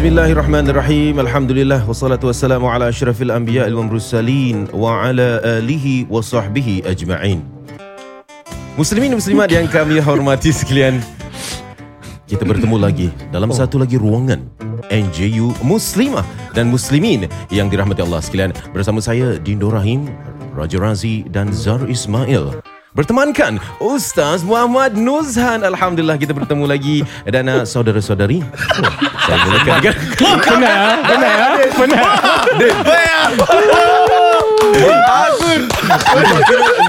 Bismillahirrahmanirrahim. Alhamdulillah wassalatu wassalamu ala asyrafil anbiya wal mursalin wa ala alihi wa sahbihi ajma'in. Muslimin muslimat yang kami hormati sekalian. Kita bertemu lagi dalam satu lagi ruangan NJU Muslimah dan Muslimin yang dirahmati Allah sekalian bersama saya Dindo Rahim, Raja Razi dan Zar Ismail. Bertemankan Ustaz Muhammad Nuzhan Alhamdulillah kita bertemu lagi Dan uh, saudara-saudari oh, Saya mulakan dengan Benar ah, benar ah, benar.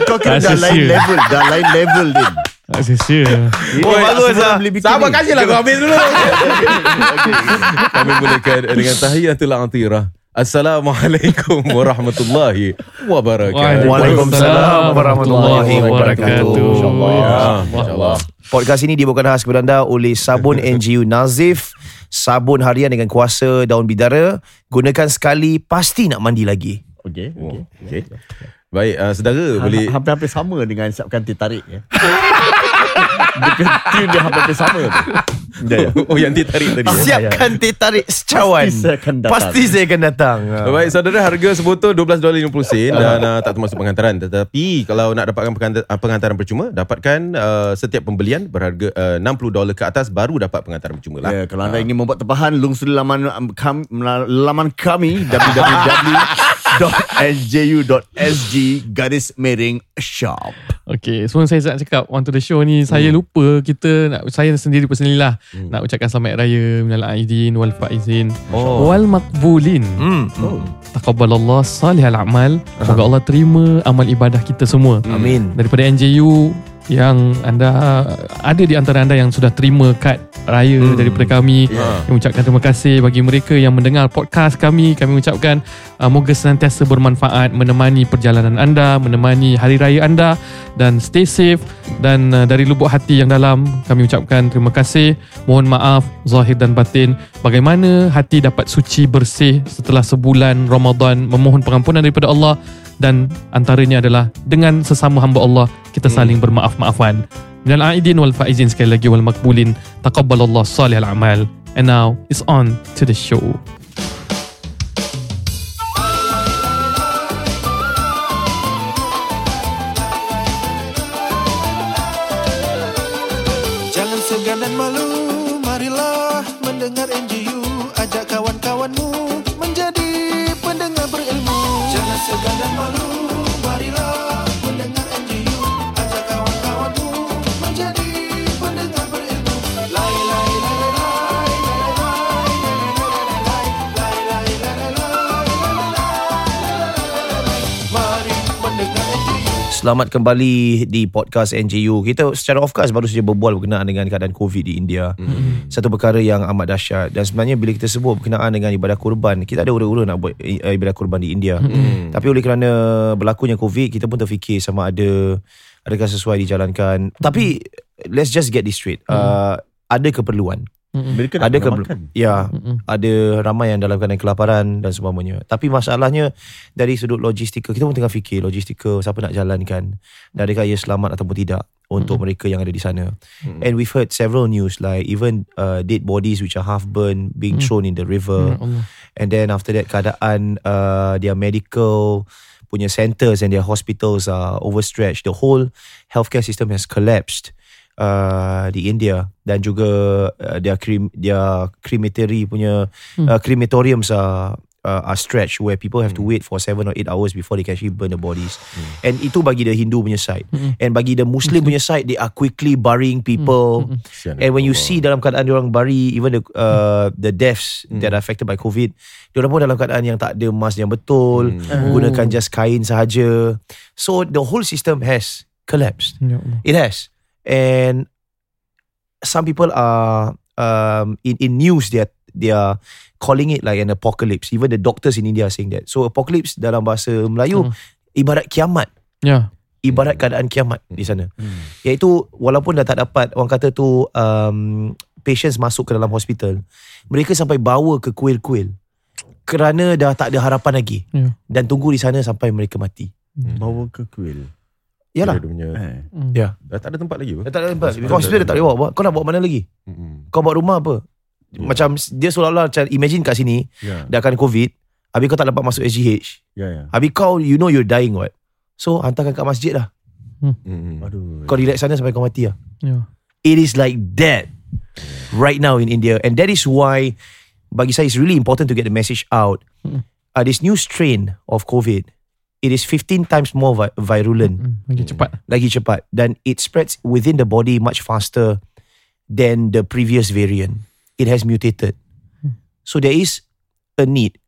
Kau kira dah lain level Dah lain level Din Tak sia. Oh, bagus ah. bikini. Sabar kasih lah kau ambil dulu. Kami mulakan dengan tahiyatul atirah. Assalamualaikum warahmatullahi wabarakatuh. Waalaikumsalam warahmatullahi wabarakatuh. InsyaAllah. Ya. InsyaAllah. Podcast ini dibawakan khas kepada anda oleh sabun NGU Nazif Sabun harian dengan kuasa daun bidara Gunakan sekali Pasti nak mandi lagi Okey, Oh, okey. okay. Baik, uh, saudara boleh Ha- Hampir-hampir sama dengan siapkan teh tarik ya. dia tune dia hampir-hampir sama tu. Ya, ya. Oh yang dia tarik tadi. ya? Siapkan teh tarik secawan Pasti saya akan datang. Pasti saya akan datang Baik saudara harga sebotol $12.50 sen dan uh, tak termasuk pengantaran tetapi kalau nak dapatkan uh, pengantaran percuma dapatkan uh, setiap pembelian berharga uh, $60 ke atas baru dapat pengantaran percuma lah. Ya, kalau anda ingin membuat tempahan lungsuri laman um, kami, laman kami www.nju.sg garis miring shop. Okay, sebelum saya nak cakap on to the show ni, saya lupa kita nak saya sendiri personally lah nak ucapkan selamat raya minal aidin wal faizin Oh. wal makbulin. hmm. Oh. Taqabbalallah salihal amal. Semoga Allah terima amal ibadah kita semua. Amin Daripada NJU yang anda ada di antara anda yang sudah terima kad raya Hmm. daripada kami Ya. Kami ucapkan terima kasih bagi mereka yang mendengar podcast kami. Kami ucapkan uh, moga senantiasa bermanfaat menemani perjalanan anda, menemani hari raya anda dan stay safe dan uh, dari lubuk hati yang dalam kami ucapkan terima kasih. Mohon maaf zahir dan batin. Bagaimana hati dapat suci bersih setelah sebulan Ramadan memohon pengampunan daripada Allah dan antaranya adalah dengan sesama hamba Allah kita saling bermaaf-maafan. Minal aidin wal faizin sekali lagi wal makbulin. Taqabbalallah salihal amal. And now it's on to the show. Selamat kembali di podcast NJU. Kita secara off cast baru saja berbual berkenaan dengan keadaan COVID di India. Mm. Satu perkara yang amat dahsyat dan sebenarnya bila kita sebut berkenaan dengan ibadah kurban, kita ada ura-ura nak buat i- ibadah kurban di India. Mm. Tapi oleh kerana berlakunya COVID, kita pun terfikir sama ada adakah sesuai dijalankan. Tapi let's just get this straight. Uh, ada keperluan. Mereka ada keperluan. makan. Ya, Mm-mm. ada ramai yang dalam keadaan kelaparan dan sebagainya. Tapi masalahnya dari sudut logistikal, kita pun tengah fikir logistikal siapa nak jalankan dan adakah ia selamat ataupun tidak untuk Mm-mm. mereka yang ada di sana. And we've heard several news like even uh, dead bodies which are half burned being Mm. thrown in the river. Allah. And then after that keadaan uh, their medical punya centers and their hospitals are overstretched. The whole healthcare system has collapsed uh, di India dan juga uh, their crem their crematory punya Hmm. uh, crematoriums are uh, are stretched where people have to wait for seven or eight hours before they can actually burn the bodies. And itu bagi the Hindu punya side. Mm-mm. And bagi the Muslim punya side, they are quickly burying people. Mm-mm. Kesian And when you see dalam keadaan diorang bury even the uh, the deaths that are affected by COVID, diorang pun dalam keadaan yang tak ada mask yang betul, gunakan just kain sahaja. So the whole system has collapsed. Ya. It has. And some people are um, in in news they are they are calling it like an apocalypse. Even the doctors in India are saying that. So apocalypse dalam bahasa Melayu Hmm. ibarat kiamat. Ya. Ibarat keadaan kiamat di sana. Iaitu walaupun dah tak dapat orang kata tu um, patients masuk ke dalam hospital, mereka sampai bawa ke kuil-kuil kerana dah tak ada harapan lagi Ya. dan tunggu di sana sampai mereka mati. Bawa ke kuil. Yalah. Dia punya Eh. Hmm. Ya. Dah tak ada tempat lagi apa? Dah tak ada tempat. Hospital Hospital dah tak boleh bawa. Kau nak bawa mana lagi? Mm-mm. Kau bawa rumah apa? Ya. Macam dia seolah-olah macam imagine kat sini Ya. dah akan COVID, habis kau tak dapat masuk SGH. Ya ya. Habis kau you know you're dying what? So hantarkan kat masjid lah. Mm-mm. Aduh. Kau relax sana sampai kau mati lah. Ya. It is like that right now in India and that is why bagi saya it's really important to get the message out. Mm. Uh, this new strain of COVID, it is 15 times more vi- virulent. Hmm. Lagi cepat. lagi cepat dan it spreads within the body much faster than the previous variant. It has mutated. So there is a need.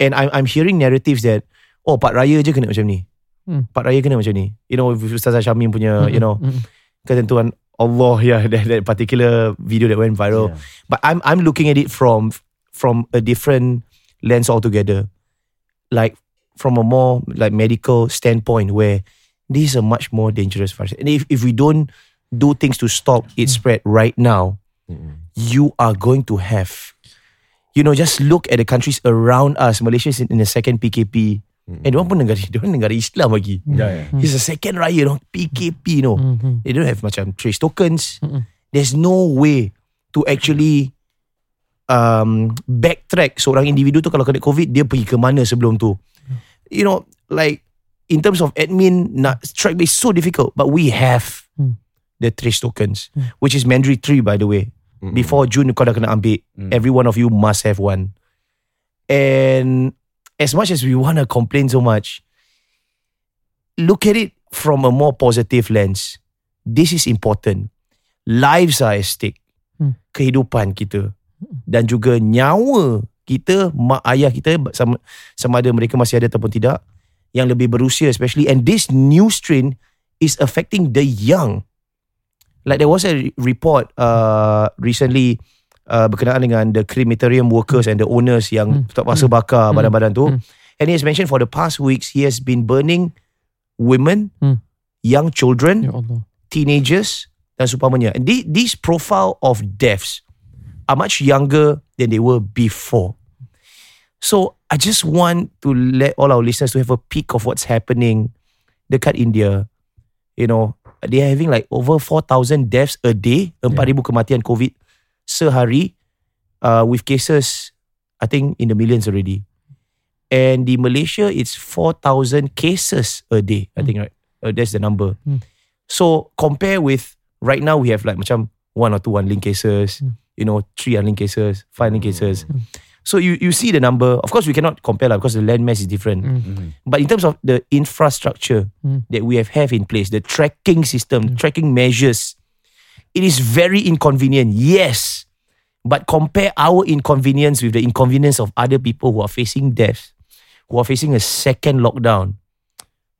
And I'm I'm hearing narratives that oh Pak Raya je kena macam ni. Hmm. Pak Raya kena macam ni. You know Ustazah Syamim punya you know Hmm. ketentuan Allah ya that, that particular video that went viral. Yeah. But I'm I'm looking at it from from a different lens altogether. Like from a more like medical standpoint where this is a much more dangerous virus. And if, if we don't do things to stop its spread right now, Mm-mm. you are going to have you know just look at the countries around us. Malaysia is in, in the second PKP. And diorang pun negara, diorang negara Islam lagi. Ya ya. It's the second raya, you know, PKP, you know. Hmm. Hmm. They don't have macam trace tokens. Mm-mm. There's no way to actually um, backtrack seorang individu tu kalau kena COVID dia pergi ke mana sebelum tu. You know, like in terms of admin nak track is so difficult, but we have Hmm. the trace tokens, which is mandatory three by the way. Mm-mm. Before June kau dah kena ambil. Mm. Every one of you must have one. And as much as we want to complain so much, look at it from a more positive lens. This is important. Lives are at stake. Hmm. Kehidupan kita dan juga nyawa kita, mak ayah kita sama, sama ada mereka masih ada ataupun tidak yang lebih berusia especially and this new strain is affecting the young. Like there was a re- report uh, recently uh, berkenaan dengan the crematorium workers and the owners yang Hmm. tak paksa bakar Hmm. badan-badan tu. Hmm. And he has mentioned for the past weeks he has been burning women, Hmm. young children, Ya Allah. teenagers dan seumpamanya. And the, these profile of deaths are much younger than they were before. So I just want to let all our listeners to have a peek of what's happening dekat India. You know, they are having like over 4,000 deaths a day, 4,000 kematian COVID sehari uh, with cases I think in the millions already. And di Malaysia it's 4,000 cases a day, I think right. Uh, that's the number. Hmm. So compare with right now we have like macam one or two unlinked cases, Hmm. you know, three unlinked cases, five linked cases. So you you see the number. Of course, we cannot compare lah because the land mass is different. Hmm. But in terms of the infrastructure Hmm. that we have have in place, the tracking system, tracking measures, it is very inconvenient. Yes, but compare our inconvenience with the inconvenience of other people who are facing death, who are facing a second lockdown.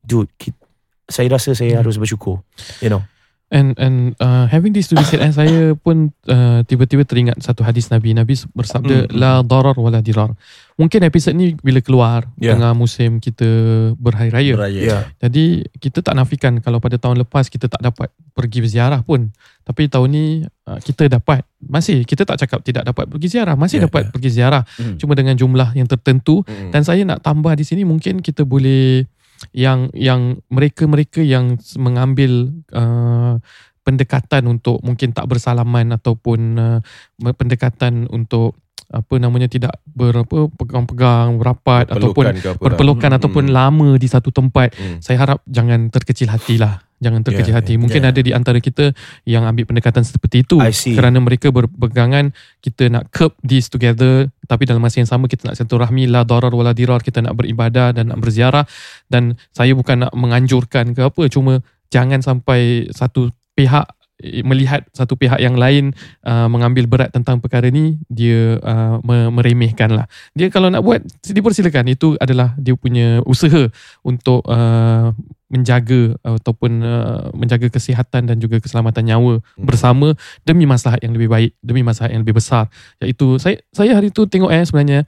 Dude, saya rasa saya harus bersyukur. You know. And and uh, having this to be said, eh, saya pun uh, tiba-tiba teringat satu hadis Nabi. Nabi bersabda, Mm. La darar wala dirar. Mungkin episod ni bila keluar Yeah. tengah musim kita berhari raya. Beraya. Yeah. Jadi kita tak nafikan kalau pada tahun lepas kita tak dapat pergi berziarah pun. Tapi tahun ni uh, kita dapat. Masih kita tak cakap tidak dapat pergi ziarah. Masih Yeah, dapat pergi ziarah. Hmm. Cuma dengan jumlah yang tertentu. Mm-mm. Dan saya nak tambah di sini mungkin kita boleh yang yang mereka-mereka yang mengambil uh, pendekatan untuk mungkin tak bersalaman ataupun uh, pendekatan untuk apa namanya tidak berapa pegang-pegang rapat ataupun Berpelukan lah. berpelukan Mm, ataupun mm, lama di satu tempat mm. saya harap jangan terkecil hatilah jangan terkecil Yeah, hati. mungkin yeah. ada di antara kita yang ambil pendekatan seperti itu kerana mereka berpegangan kita nak curb this together. Tapi dalam masa yang sama kita nak silaturahmi la darar wala dirar. Kita nak beribadah dan nak berziarah. Dan saya bukan nak menganjurkan ke apa. Cuma jangan sampai satu pihak eh, melihat satu pihak yang lain uh, mengambil berat tentang perkara ni. Dia uh, me- meremehkan lah dia kalau nak buat dipersilakan. Itu adalah dia punya usaha untuk uh, menjaga ataupun uh, menjaga kesihatan dan juga keselamatan nyawa bersama demi maslahat yang lebih baik, demi maslahat yang lebih besar. Iaitu saya saya hari tu tengok eh sebenarnya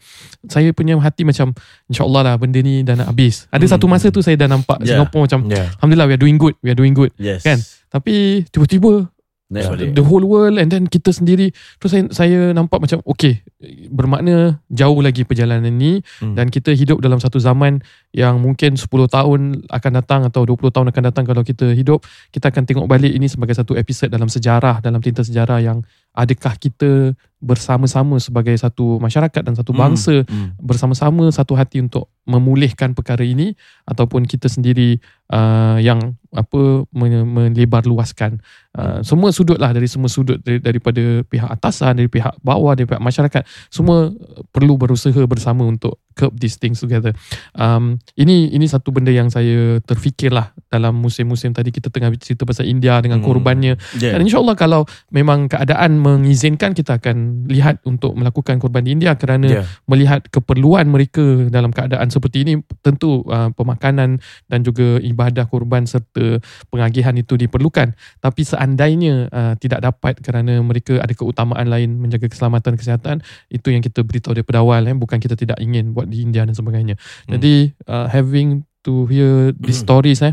saya punya hati macam insyaallah lah benda ni dah nak habis. Ada satu masa tu saya dah nampak Yeah. Singapore macam Yeah. alhamdulillah we are doing good, we are doing good. Yes. Kan? Tapi tiba-tiba Balik. the whole world and then kita sendiri terus saya, saya nampak macam okay bermakna jauh lagi perjalanan ni Hmm. dan kita hidup dalam satu zaman yang mungkin 10 tahun akan datang atau 20 tahun akan datang kalau kita hidup kita akan tengok balik ini sebagai satu episod dalam sejarah dalam tinta sejarah yang adakah kita bersama-sama sebagai satu masyarakat dan satu bangsa Hmm. bersama-sama satu hati untuk memulihkan perkara ini ataupun kita sendiri uh, yang apa melebar luaskan uh, semua sudut lah dari semua sudut dari, daripada pihak atasan dari pihak bawah dari pihak masyarakat semua perlu berusaha bersama untuk curb these things together um, ini ini satu benda yang saya terfikir lah dalam musim-musim tadi kita tengah cerita pasal India dengan Hmm. korbannya Yeah. dan insyaAllah kalau memang keadaan mengizinkan kita akan lihat untuk melakukan korban di India kerana Yeah. melihat keperluan mereka dalam keadaan seperti ini tentu uh, pemakanan dan juga ibadah korban serta pengagihan itu diperlukan. Tapi seandainya uh, tidak dapat kerana mereka ada keutamaan lain menjaga keselamatan kesihatan itu yang kita beritahu daripada awal eh bukan kita tidak ingin buat di India dan sebagainya. Jadi uh, having to hear these stories eh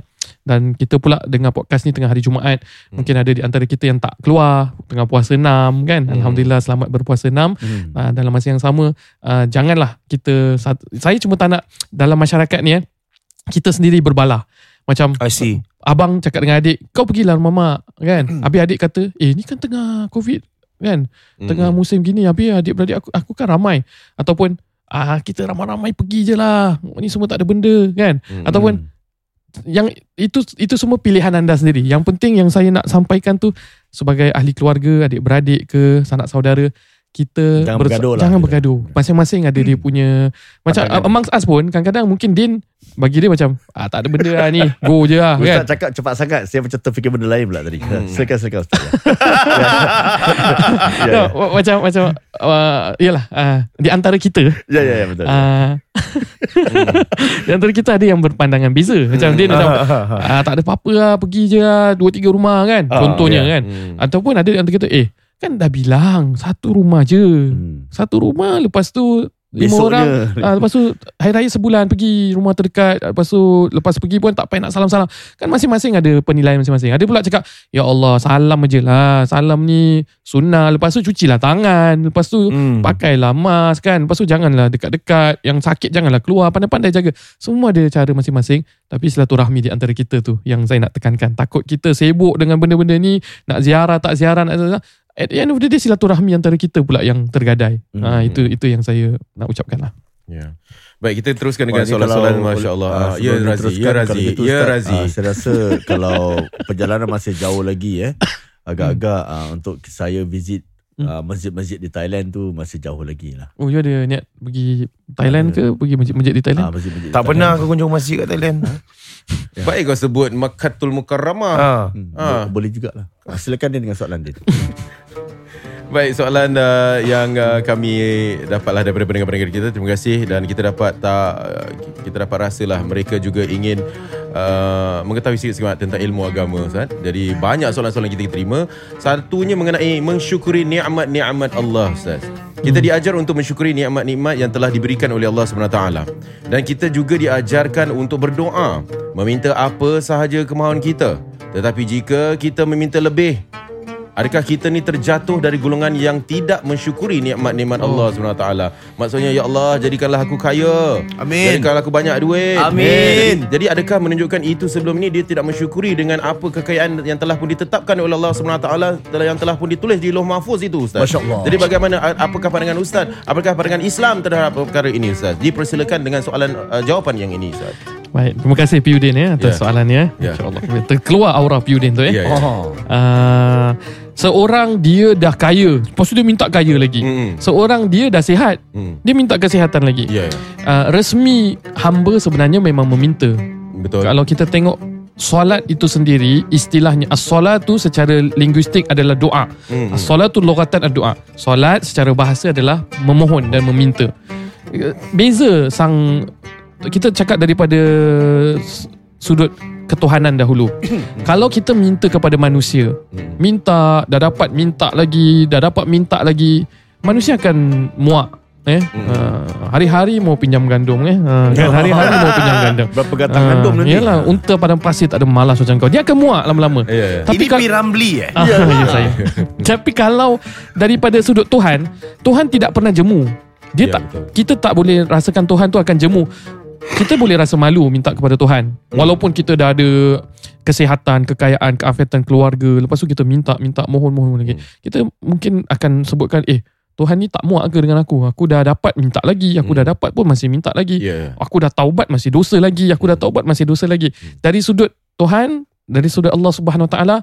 dan kita pula dengar podcast ni tengah hari Jumaat. Mungkin ada di antara kita yang tak keluar tengah puasa 6 kan? Alhamdulillah selamat berpuasa 6 Hmm. uh, dalam masa yang sama uh, janganlah kita saya cuma tak nak dalam masyarakat ni eh kita sendiri berbalah. Macam I see. abang cakap dengan adik kau pergilah rumah mak kan? Habis adik kata eh ni kan tengah covid kan? Tengah musim gini habis adik-beradik aku aku kan ramai. Ataupun ah kita ramai-ramai pergi je lah. Ni semua tak ada benda kan? Ataupun yang itu itu semua pilihan anda sendiri. Yang penting yang saya nak sampaikan tu sebagai ahli keluarga, adik-beradik ke sanak saudara, kita Jangan bergaduh lah. jangan bergaduh. Masing-masing ada dia punya macam Pandangan. amongst us pun kadang-kadang mungkin Din bagi dia macam ah tak ada benda lah ni, go je lah Ustaz kan. cakap cepat sangat Saya macam terfikir benda lain pula tadi Silakan silakan Ustaz Ya No, ma- macam macam uh, yalah uh, di antara kita Ya ya ya betul uh, di antara kita ada yang berpandangan beza. Macam Din macam ah, tak ada apa-apa lah pergi je lah dua tiga rumah kan. Ah, Contohnya ya. kan. Ataupun ada di antara kita eh kan dah bilang satu rumah je. Hmm. Satu rumah lepas tu lima Besoknya. orang. ah, lepas tu hari raya sebulan pergi rumah terdekat. Lepas tu lepas pergi pun tak payah nak salam-salam. Kan masing-masing ada penilaian masing-masing. Ada pula cakap ya Allah salam je lah. Salam ni sunnah. Lepas tu cucilah tangan. Lepas tu Hmm. pakailah mask kan. Lepas tu janganlah dekat-dekat. Yang sakit janganlah keluar. Pandai-pandai jaga. Semua ada cara masing-masing. Tapi silaturahmi di antara kita tu yang saya nak tekankan. Takut kita sibuk dengan benda-benda ni nak ziarah tak ziarah nak at the end of the day silaturahmi antara kita pula yang tergadai ha, Hmm. itu itu yang saya nak ucapkan lah Ya. Baik, kita teruskan dengan soalan-soalan masya-Allah. ah, Ah, ya Razi, ya Razi, gitu, ya Razi. ah, Saya rasa kalau perjalanan masih jauh lagi eh Agak-agak ah, untuk saya visit ah, masjid-masjid di Thailand tu masih jauh lagi lah oh you ada niat pergi Thailand ke pergi masjid-masjid di Ah, Thailand masjid-masjid di Tak Thailand. pernah aku kunjung masjid kat Thailand. Baik kau sebut Makkatul Mukarramah. ha. Hmm, Ah. bo- Boleh jugalah ah, Silakan dia dengan soalan dia Baik, soalan uh, yang uh, kami dapatlah daripada pendengar-pendengar kita. Terima kasih dan kita dapat tak uh, kita dapat rasalah mereka juga ingin uh, mengetahui sikit sebanyak tentang ilmu agama Ustaz. Jadi banyak soalan-soalan kita terima. Satunya mengenai mensyukuri nikmat-nikmat Allah Ustaz. Kita diajar untuk mensyukuri nikmat-nikmat yang telah diberikan oleh Allah SWT Dan kita juga diajarkan untuk berdoa Meminta apa sahaja kemahuan kita Tetapi jika kita meminta lebih Adakah kita ni terjatuh dari golongan yang tidak mensyukuri nikmat-nikmat Allah SWT Maksudnya Ya Allah jadikanlah aku kaya. Amin. Jadikanlah aku banyak duit. Amin. jadi, jadi adakah menunjukkan itu sebelum ini Dia tidak mensyukuri dengan apa kekayaan yang telah pun ditetapkan oleh Allah SWT Yang telah pun ditulis di loh mahfuz itu Ustaz? Masya Allah. Jadi bagaimana apakah pandangan Ustaz? Apakah pandangan Islam terhadap perkara ini Ustaz? Dipersilakan dengan soalan uh, jawapan yang ini Ustaz baik terima kasih Piudin ya atas Ya. soalannya Ya. insyaallah terkeluar aura Piudin tu Ya, eh ya. Oh. Uh, seorang dia dah kaya lepas tu dia minta kaya lagi Mm-mm. seorang dia dah sihat Hmm. dia minta kesihatan lagi Ya, ya. uh, resmi hamba sebenarnya memang meminta Betul kalau kita tengok solat itu sendiri istilahnya as-solat tu secara linguistik adalah doa Hmm. as-solat tu logatan doa solat secara bahasa adalah memohon dan meminta beza sang kita cakap daripada sudut ketuhanan dahulu. Kalau kita minta kepada manusia, minta dah dapat minta lagi, dah dapat minta lagi, manusia akan muak. Eh, uh, hari-hari mau pinjam gandum eh. Uh, kan hari-hari mau pinjam gandum. Berapa gatang Ah, gandum nanti? Yalah, unta padang pasir tak ada malas macam kau. Dia akan muak lama-lama. Ya, ya. Tapi Ini kal- Piramli eh Ah, ya saya. Tapi kalau daripada sudut Tuhan, Tuhan tidak pernah jemu. Dia Ya, tak betul. kita tak boleh rasakan Tuhan tu akan jemu. Kita boleh rasa malu minta kepada Tuhan. Walaupun kita dah ada kesihatan, kekayaan, keafiatan keluarga, lepas tu kita minta, minta, mohon, mohon lagi. Kita mungkin akan sebutkan, eh, Tuhan ni tak muak ke dengan aku? Aku dah dapat minta lagi, aku dah dapat pun masih minta lagi. Ya. Aku dah taubat masih dosa lagi, aku dah taubat masih dosa lagi. Dari sudut Tuhan, dari sudut Allah Subhanahu Wa Taala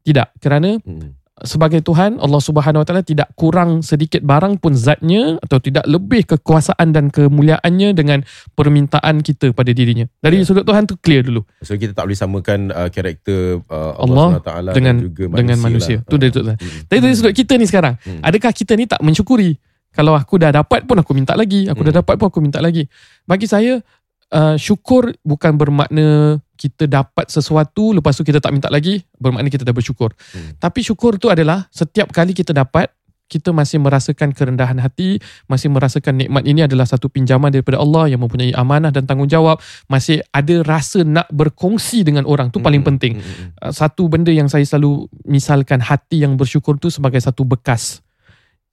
tidak kerana Hmm. Sebagai Tuhan Allah Subhanahu Wa Taala tidak kurang sedikit barang pun zatnya atau tidak lebih kekuasaan dan kemuliaannya dengan permintaan kita pada dirinya. Dari Ya. sudut Tuhan tu clear dulu So kita tak boleh samakan uh, karakter uh, Allah Allah, SWT dengan dan juga dengan manusia. lah. Tu dari sudut Tuhan. Hmm. Tapi dari sudut kita ni sekarang, Hmm. adakah kita ni tak mensyukuri? Kalau aku dah dapat pun aku minta lagi, aku dah Hmm. dapat pun aku minta lagi. Bagi saya uh, syukur bukan bermakna kita dapat sesuatu lepas tu kita tak minta lagi, bermakna kita dah bersyukur. Hmm. Tapi syukur tu adalah setiap kali kita dapat kita masih merasakan kerendahan hati, masih merasakan nikmat ini adalah satu pinjaman daripada Allah yang mempunyai amanah dan tanggungjawab, masih ada rasa nak berkongsi dengan orang tu paling Hmm. penting. Hmm, hmm, hmm. Satu benda yang saya selalu misalkan hati yang bersyukur tu sebagai satu bekas.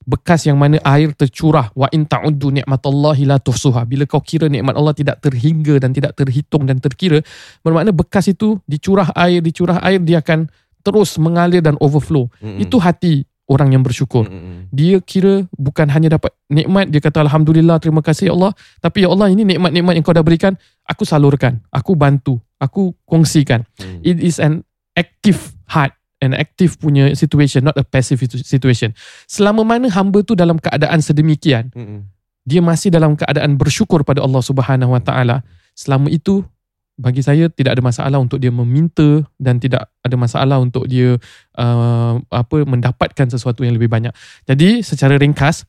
Bekas yang mana air tercurah wa in ta'uddu ni'matallahi la tuhsuha. Bila kau kira nikmat Allah tidak terhingga dan tidak terhitung dan terkira, bermakna bekas itu dicurah air, dicurah air dia akan terus mengalir dan overflow. Hmm. Itu hati orang yang bersyukur. Hmm, hmm, Dia kira bukan hanya dapat nikmat, dia kata alhamdulillah, terima kasih ya Allah, tapi ya Allah ini nikmat-nikmat yang kau dah berikan, aku salurkan, aku bantu, aku kongsikan. hmm. It is an active heart an active punya situation not a passive situ- situation selama mana hamba tu dalam keadaan sedemikian Hmm, hmm. dia masih dalam keadaan bersyukur pada Allah Subhanahu Wa Taala selama itu bagi saya tidak ada masalah untuk dia meminta dan tidak ada masalah untuk dia uh, apa mendapatkan sesuatu yang lebih banyak. Jadi secara ringkas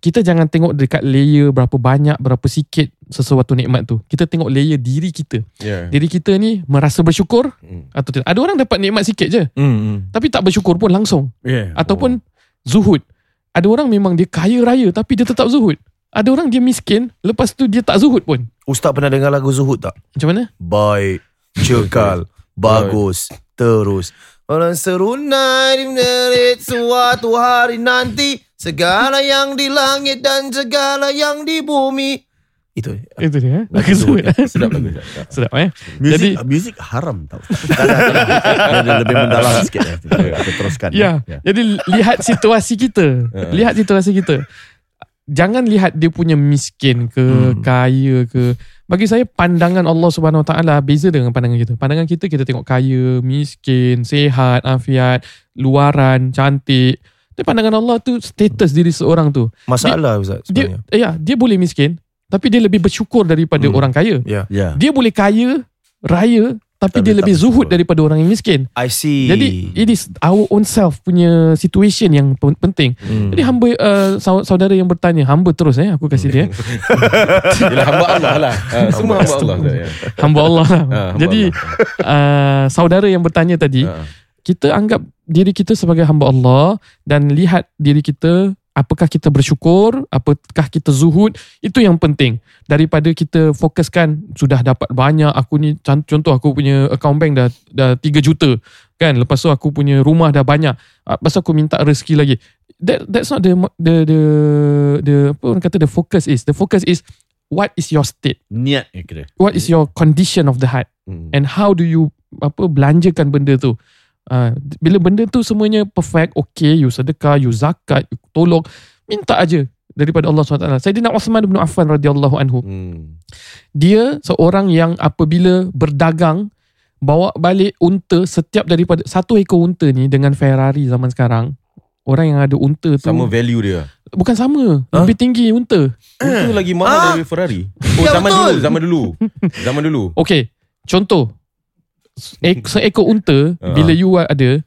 kita jangan tengok dekat layer berapa banyak berapa sikit sesuatu nikmat tu. Kita tengok layer diri kita. Ya. Diri kita ni merasa bersyukur Hmm. atau tidak. Ada orang dapat nikmat sikit je Hmm. tapi tak bersyukur pun langsung Yeah. ataupun zuhud. Ada orang memang dia kaya raya tapi dia tetap zuhud. Ada orang dia miskin lepas tu dia tak zuhud pun. Ustaz pernah dengar lagu Zuhud tak? Macam mana? Baik Cekal Bagus Terus Orang serunai di menerit suatu hari nanti Segala yang di langit dan segala yang di bumi Itu Itu dia. eh? Lagu zuhud. Zuhud. Sedap lagu Sedap. Sedap eh. Music, Jadi- music haram tau. Tak ada, tak ada. Dia lebih mendalam sikit. eh. Kita, teruskan. Ya. Jadi lihat situasi kita. Ya. lihat situasi kita. Jangan lihat dia punya miskin ke, Hmm. kaya ke. Bagi saya pandangan Allah Subhanahu Wa Taala beza dengan pandangan kita. Pandangan kita kita tengok kaya, miskin, sehat, afiat, luaran, cantik. Tapi pandangan Allah tu status diri seorang tu. Masalah Ustaz Dia sebenarnya ya, dia boleh miskin tapi dia lebih bersyukur daripada Hmm. orang kaya. Ya Ya. Dia boleh kaya, raya tapi, Tapi dia tak lebih zuhud daripada orang yang miskin. I see Jadi it is our own self punya situation yang pen- penting. Hmm. Jadi hamba uh, sau- saudara yang bertanya, hamba terus eh aku kasih dia. Yelah hamba Allah lah. Ah, semua hamba Allah. Ustaz, ya. hamba Allah. lah. Ah, hamba Jadi uh, saudara yang bertanya tadi, Ah. Kita anggap diri kita sebagai hamba Allah dan lihat diri kita apakah kita bersyukur, apakah kita zuhud, itu yang penting. Daripada kita fokuskan sudah dapat banyak, aku ni con- contoh aku punya account bank dah dah 3 juta kan, lepas tu aku punya rumah dah banyak, ah, lepas tu aku minta rezeki lagi. That that's not the the the the apa orang kata the focus is. The focus is what is your state? Niat. What is your condition of the heart? Hmm. and how do you apa belanjakan benda tu uh, bila benda tu semuanya perfect okay you sedekah you zakat you tolong minta aja daripada Allah SWT Sayyidina Uthman bin Affan radhiyallahu anhu Hmm. dia seorang yang apabila berdagang bawa balik unta setiap daripada satu ekor unta ni dengan Ferrari zaman sekarang orang yang ada unta tu Sama value dia. bukan sama lebih tinggi unta Itu lagi mahal dari Ferrari. Oh Ya, zaman dulu, zaman dulu. Zaman dulu. Okay, contoh se- seekor unta Ah. bila you ada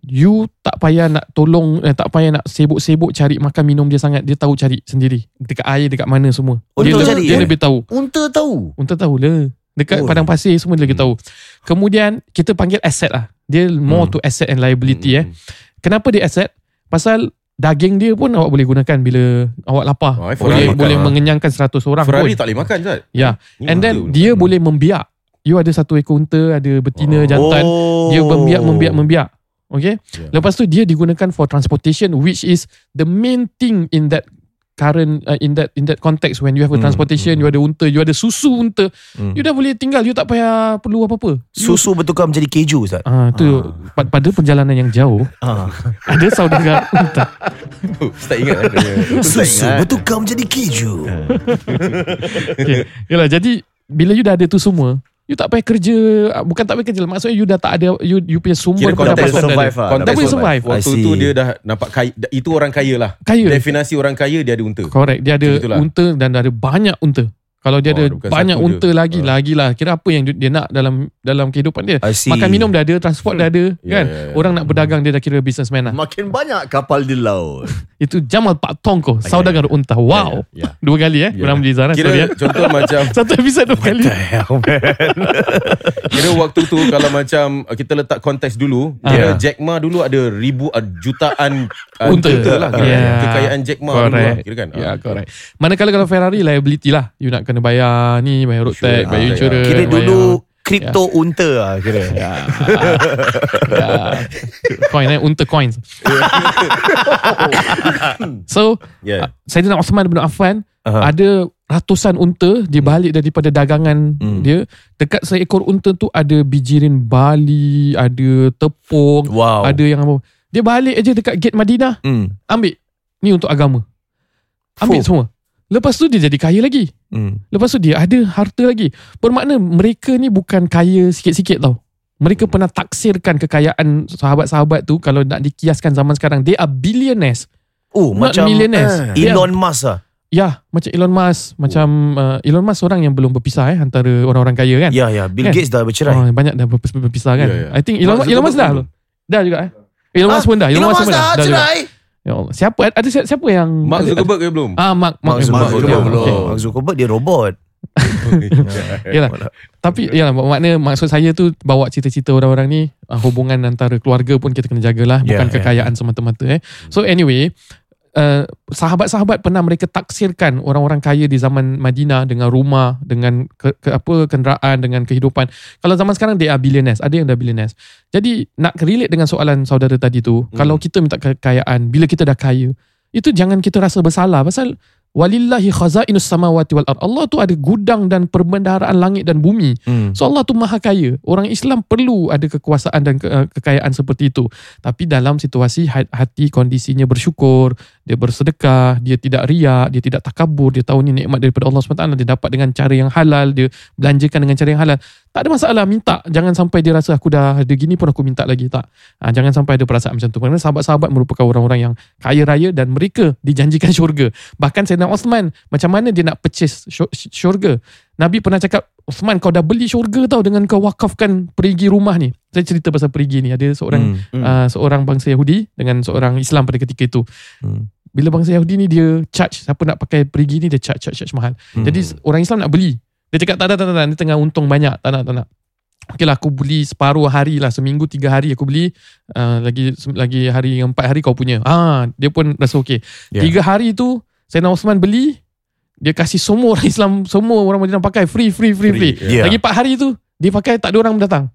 you tak payah nak tolong eh, tak payah nak sibuk-sibuk cari makan minum dia sangat dia tahu cari sendiri dekat air dekat mana semua Oh, dia dia, tahu cari, dia eh? lebih tahu Unta tahu. unta tahu lah Dekat Oh. padang pasir semua dia lagi tahu. Kemudian kita panggil asset lah. Dia more to asset and liability eh. Kenapa dia asset? Pasal daging dia pun awak boleh gunakan bila awak lapar. Oh, eh, boleh Ferrari makan, boleh ah. mengenyangkan 100 orang Ferrari pun. tak boleh makan Zat Ya. Ni And unta then dia makan. boleh membiak. You ada satu ekor unta, ada betina, Oh. jantan. Dia membiak, membiak, membiak. Okay. Ya. Lepas tu dia digunakan for transportation which is the main thing in that current uh, in that in that context when you have a Hmm, transportation, hmm. you ada unta, you ada susu unta, Hmm. you dah boleh tinggal, you tak payah perlu apa-apa. You- Susu bertukar menjadi keju Ustaz. Ah tu pa- pada perjalanan yang jauh Ah. ada saudara unta. Oh, Ustaz ingat eh? Susu bertukar menjadi keju. Okay. Yalah jadi bila you dah ada tu semua, you tak payah kerja, ah, bukan tak payah kerja, maksudnya you dah tak ada you you punya sumber Kira pendapatan dah ada. survive lah. Konteks Tak boleh survive. Waktu tu dia dah nampak kaya Itu orang kaya lah Kaya. Definasi orang kaya dia ada unta Correct. Dia ada itulah. unta dan ada banyak unta. Kalau dia Oh, ada banyak unta je. lagi, Ah. lagi lah. Kira apa yang dia nak dalam dalam kehidupan dia. Makan minum dah ada, transport dah ada, Ya, kan? ya, ya. Orang nak berdagang dia dah kira businessman lah. Makin banyak kapal di laut. Itu Jamal Pak Tongko, saudagar unta. Wow. Ya, ya. Dua kali eh. Ya. Kurang Mujizar lah. Kira Sorry, eh. contoh macam Satu episod dua kali. Kira waktu tu Kalau macam uh, Kita letak konteks dulu Kira Ah. Jack Ma dulu ada Ribu uh, Jutaan uh, Unta. lah kira. Yeah. Kekayaan Jack Ma dulu lah Correct. Kira kan Ya, Ah. correct. Manakala kalau Ferrari liability lah. You nak kena bayar ni, bayar road tax, bayar Ah, insurance. Kira bayar- dulu kripto unta lah kira. Ya. ya. Coin eh, unta coins. so, Yeah. yeah. Sayyidina Osman bin Affan Aha. ada ratusan unta dia balik daripada dagangan Hmm. dia. Dekat seekor unta tu ada bijirin bali, ada tepung, Wow. ada yang apa. Dia balik aja dekat gate Madinah, Hmm. ambil. Ni untuk agama. Ambil Fuh. semua. Lepas tu dia jadi kaya lagi. Hmm. Lepas tu dia ada harta lagi. Bermakna mereka ni bukan kaya sikit-sikit tau. Mereka pernah taksirkan kekayaan sahabat-sahabat tu kalau nak dikiaskan zaman sekarang. They are billionaires. Oh, Not macam millionaires. eh, Elon Musk lah. Ya, macam Elon Musk. Macam uh, Elon Musk orang yang belum berpisah eh antara orang-orang kaya kan. Ya, ya. Bill Kan? Gates dah bercerai. Oh, banyak dah berpis- berpisah kan. Ya, ya. I think Elon, Mark Elon Musk dah. Dah juga eh. Elon Musk pun dah. Elon Musk pun dah juga. cerai. Ya Allah. Siapa ada siapa, siapa yang Mark ada- Zuckerberg ke belum? Ah, Mark Mark, Mark Zuckerberg. Zuckerberg Ya, belum. okay. Mark Zuckerberg dia robot. Yalah. Tapi ya makna maksud saya tu bawa cita-cita orang-orang ni uh, hubungan antara keluarga pun kita kena jagalah Ya, bukan ya, kekayaan semata-mata eh. So anyway, uh, sahabat-sahabat pernah mereka taksirkan orang-orang kaya di zaman Madinah dengan rumah, dengan ke, ke, apa kenderaan, dengan kehidupan. Kalau zaman sekarang dia are billionaires, ada yang dah billionaires. Jadi nak relate dengan soalan saudara tadi tu, Hmm. kalau kita minta kekayaan, bila kita dah kaya, itu jangan kita rasa bersalah pasal walillahi khazainus samawati wal ard. Allah tu ada gudang dan perbendaharaan langit dan bumi. Hmm. So Allah tu maha kaya. Orang Islam perlu ada kekuasaan dan ke, uh, kekayaan seperti itu. Tapi dalam situasi ha- hati kondisinya bersyukur, dia bersedekah, dia tidak riak, dia tidak takabur, dia tahu ni nikmat daripada Allah SWT, dia dapat dengan cara yang halal, dia belanjakan dengan cara yang halal. Tak ada masalah minta. Jangan sampai dia rasa aku dah ada gini pun aku minta lagi. Tak. Ha, jangan sampai ada perasaan macam tu. Kerana sahabat-sahabat merupakan orang-orang yang kaya raya dan mereka dijanjikan syurga. Bahkan Sayyidina Osman, macam mana dia nak purchase syur- syurga? Nabi pernah cakap, Osman kau dah beli syurga tau dengan kau wakafkan perigi rumah ni. Saya cerita pasal perigi ni. Ada seorang Hmm. uh, seorang bangsa Yahudi dengan seorang Islam pada ketika itu. Hmm. Bila bangsa Yahudi ni dia charge, siapa nak pakai perigi ni dia charge, charge, charge mahal. Hmm. Jadi orang Islam nak beli. Dia cakap tak ada, tak ada. Dia tengah untung banyak. Tak nak, tak nak. Okey lah aku beli separuh hari lah. Seminggu tiga hari aku beli. Uh, lagi lagi hari yang empat hari kau punya. Ah, Dia pun rasa okey. Ya. Tiga hari tu Sayyidina Osman beli. Dia kasih semua orang Islam, semua orang Madinah pakai. Free, free, free, free. Free, Ya. Lagi empat hari tu, dia pakai tak ada orang datang.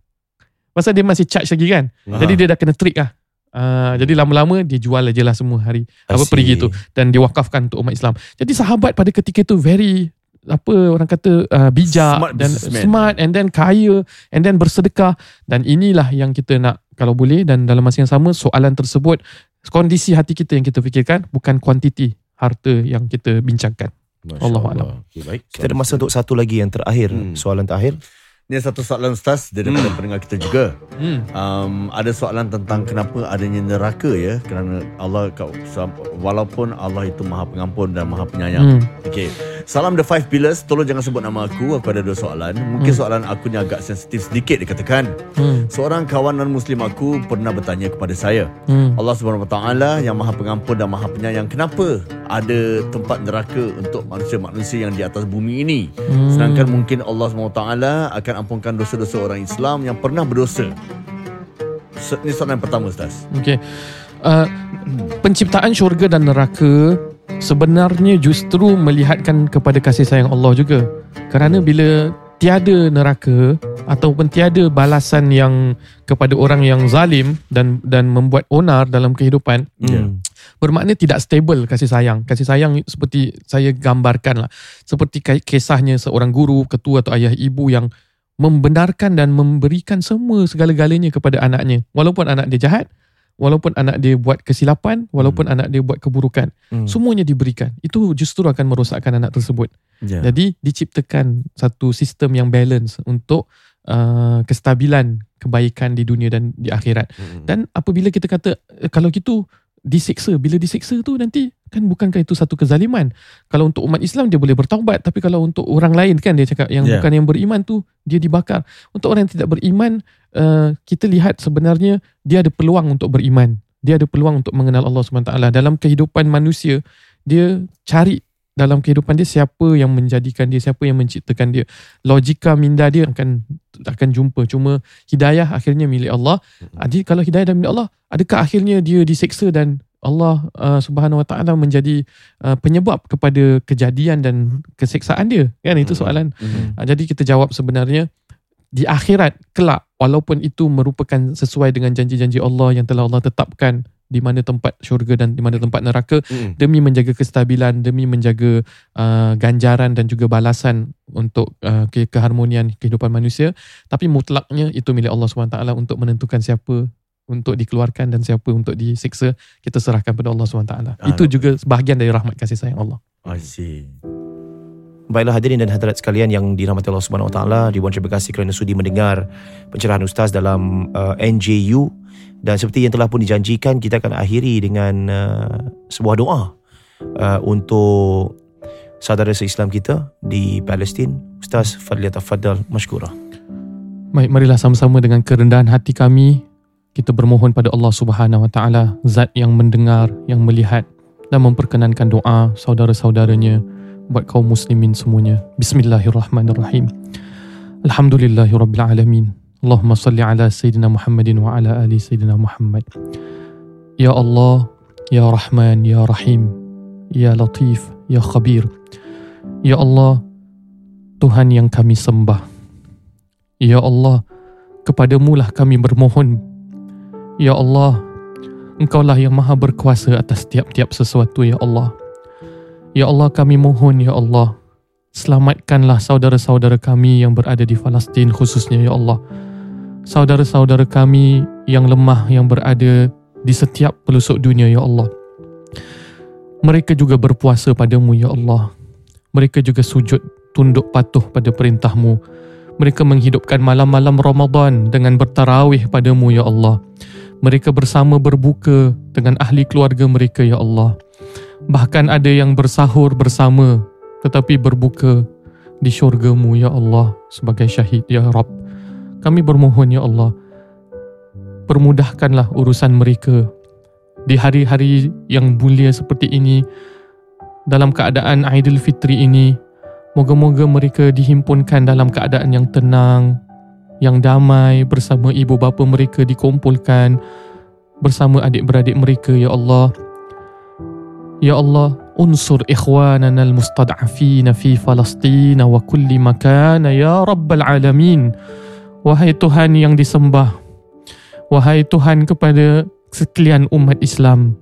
Pasal dia masih charge lagi kan. Ah. Jadi dia dah kena trick lah. Uh, jadi lama-lama dia jual aja lah semua hari apa I perigi see. tu dan diwakafkan untuk umat Islam. Jadi sahabat pada ketika itu very apa orang kata uh, bijak Smart dan businessman. smart and then kaya and then bersedekah dan inilah yang kita nak kalau boleh dan dalam masa yang sama soalan tersebut kondisi hati kita yang kita fikirkan bukan kuantiti harta yang kita bincangkan. Masya Allah Allah. Okay, baik. Kita ada masa untuk satu lagi yang terakhir. Hmm. Soalan terakhir. Ni satu soalan Ustaz daripada pendengar kita juga. Hmm. Um, ada soalan tentang kenapa adanya neraka ya kerana Allah walaupun Allah itu Maha Pengampun dan Maha Penyayang. Hmm. Okey. Salam The Five Pillars Tolong jangan sebut nama aku Aku ada dua soalan Mungkin soalan aku ni agak sensitif sedikit Dikatakan Hmm. Seorang kawan non-muslim aku Pernah bertanya kepada saya Hmm. Allah Taala yang Maha Pengampun dan Maha Penyayang kenapa ada tempat neraka untuk manusia-manusia yang di atas bumi ini Hmm. sedangkan mungkin Allah Taala akan ampunkan dosa-dosa orang Islam yang pernah berdosa Ini soalan pertama Ustaz Okay. Uh, penciptaan syurga dan neraka sebenarnya justru melihatkan kepada kasih sayang Allah juga. Kerana bila tiada neraka ataupun tiada balasan yang kepada orang yang zalim dan dan membuat onar dalam kehidupan, Ya. bermakna tidak stable kasih sayang. Kasih sayang seperti saya gambarkan lah. Seperti kisahnya seorang guru, ketua atau ayah ibu yang membenarkan dan memberikan semua segala-galanya kepada anaknya. Walaupun anak dia jahat, walaupun anak dia buat kesilapan, walaupun anak dia buat keburukan. Hmm. Semuanya diberikan. Itu justru akan merosakkan anak tersebut. Ya. Jadi diciptakan satu sistem yang balance untuk uh, kestabilan kebaikan di dunia dan di akhirat. Hmm. Dan apabila kita kata eh, kalau gitu disiksa, bila disiksa tu nanti kan bukankah itu satu kezaliman? Kalau untuk umat Islam dia boleh bertaubat, tapi kalau untuk orang lain kan dia cakap yang Ya. bukan yang beriman tu dia dibakar. Untuk orang yang tidak beriman uh, kita lihat sebenarnya dia ada peluang untuk beriman. Dia ada peluang untuk mengenal Allah SWT. Dalam kehidupan manusia, dia cari dalam kehidupan dia siapa yang menjadikan dia, siapa yang menciptakan dia. Logika minda dia akan akan jumpa. Cuma hidayah akhirnya milik Allah. Jadi kalau hidayah dan milik Allah, adakah akhirnya dia diseksa dan Allah uh, Subhanahu Wa Taala menjadi uh, penyebab kepada kejadian dan keseksaan dia? Kan itu soalan. Mhm. Uh, jadi kita jawab sebenarnya di akhirat kelak walaupun itu merupakan sesuai dengan janji-janji Allah yang telah Allah tetapkan di mana tempat syurga dan di mana tempat neraka Hmm. demi menjaga kestabilan demi menjaga uh, ganjaran dan juga balasan untuk uh, ke- keharmonian kehidupan manusia tapi mutlaknya itu milik Allah SWT untuk menentukan siapa untuk dikeluarkan dan siapa untuk disiksa kita serahkan pada Allah SWT itu juga sebahagian dari rahmat kasih sayang Allah I see Baiklah hadirin dan hadirat sekalian yang dirahmati Allah Subhanahu Wa Taala, Ribuan terima kasih kerana sudi mendengar pencerahan ustaz dalam uh, NJU dan seperti yang telah pun dijanjikan kita akan akhiri dengan uh, sebuah doa uh, untuk saudara seislam kita di Palestin. Ustaz Fadli Tafaddal masykurah. Baik, marilah sama-sama dengan kerendahan hati kami kita bermohon pada Allah Subhanahu Wa Taala, Zat yang mendengar, yang melihat dan memperkenankan doa saudara-saudaranya buat kaum muslimin semuanya. Bismillahirrahmanirrahim. Alhamdulillahirabbil alamin. Allahumma salli ala sayyidina Muhammadin wa ala ali sayyidina Muhammad. Ya Allah, ya Rahman, ya Rahim, ya Latif, ya Khabir. Ya Allah, Tuhan yang kami sembah. Ya Allah, kepadamu lah kami bermohon. Ya Allah, Engkaulah yang maha berkuasa atas tiap-tiap sesuatu, Ya Allah. Ya Allah, kami mohon, Ya Allah. Selamatkanlah saudara-saudara kami yang berada di Palestin khususnya, Ya Allah. Saudara-saudara kami yang lemah yang berada di setiap pelosok dunia, Ya Allah. Mereka juga berpuasa padamu, Ya Allah. Mereka juga sujud tunduk patuh pada perintahmu. Mereka menghidupkan malam-malam Ramadan dengan bertarawih padamu, Ya Allah. Mereka bersama berbuka dengan ahli keluarga mereka, Ya Allah. Bahkan ada yang bersahur bersama tetapi berbuka di syurgamu, Ya Allah, sebagai syahid, Ya Rab. Kami bermohon, Ya Allah, permudahkanlah urusan mereka di hari-hari yang mulia seperti ini dalam keadaan Aidilfitri ini moga-moga mereka dihimpunkan dalam keadaan yang tenang yang damai bersama ibu bapa mereka dikumpulkan bersama adik-beradik mereka ya Allah. Ya Allah unsur ikhwanana almustad'afin fi Palestin wa kulli makan ya rabbal alamin. Wahai Tuhan yang disembah wahai Tuhan kepada sekalian umat Islam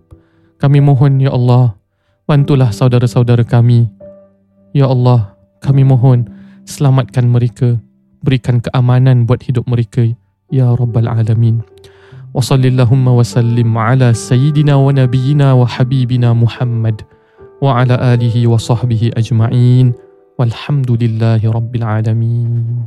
kami mohon ya Allah bantulah saudara-saudara kami. Ya Allah kami mohon selamatkan mereka berikan keamanan buat hidup mereka ya rabbal alamin. Wa sallallahu wa sallim ala sayyidina wa nabiyyina wa habibina Muhammad wa ala alihi wa sahbihi ajma'in. Walhamdulillahi rabbil alamin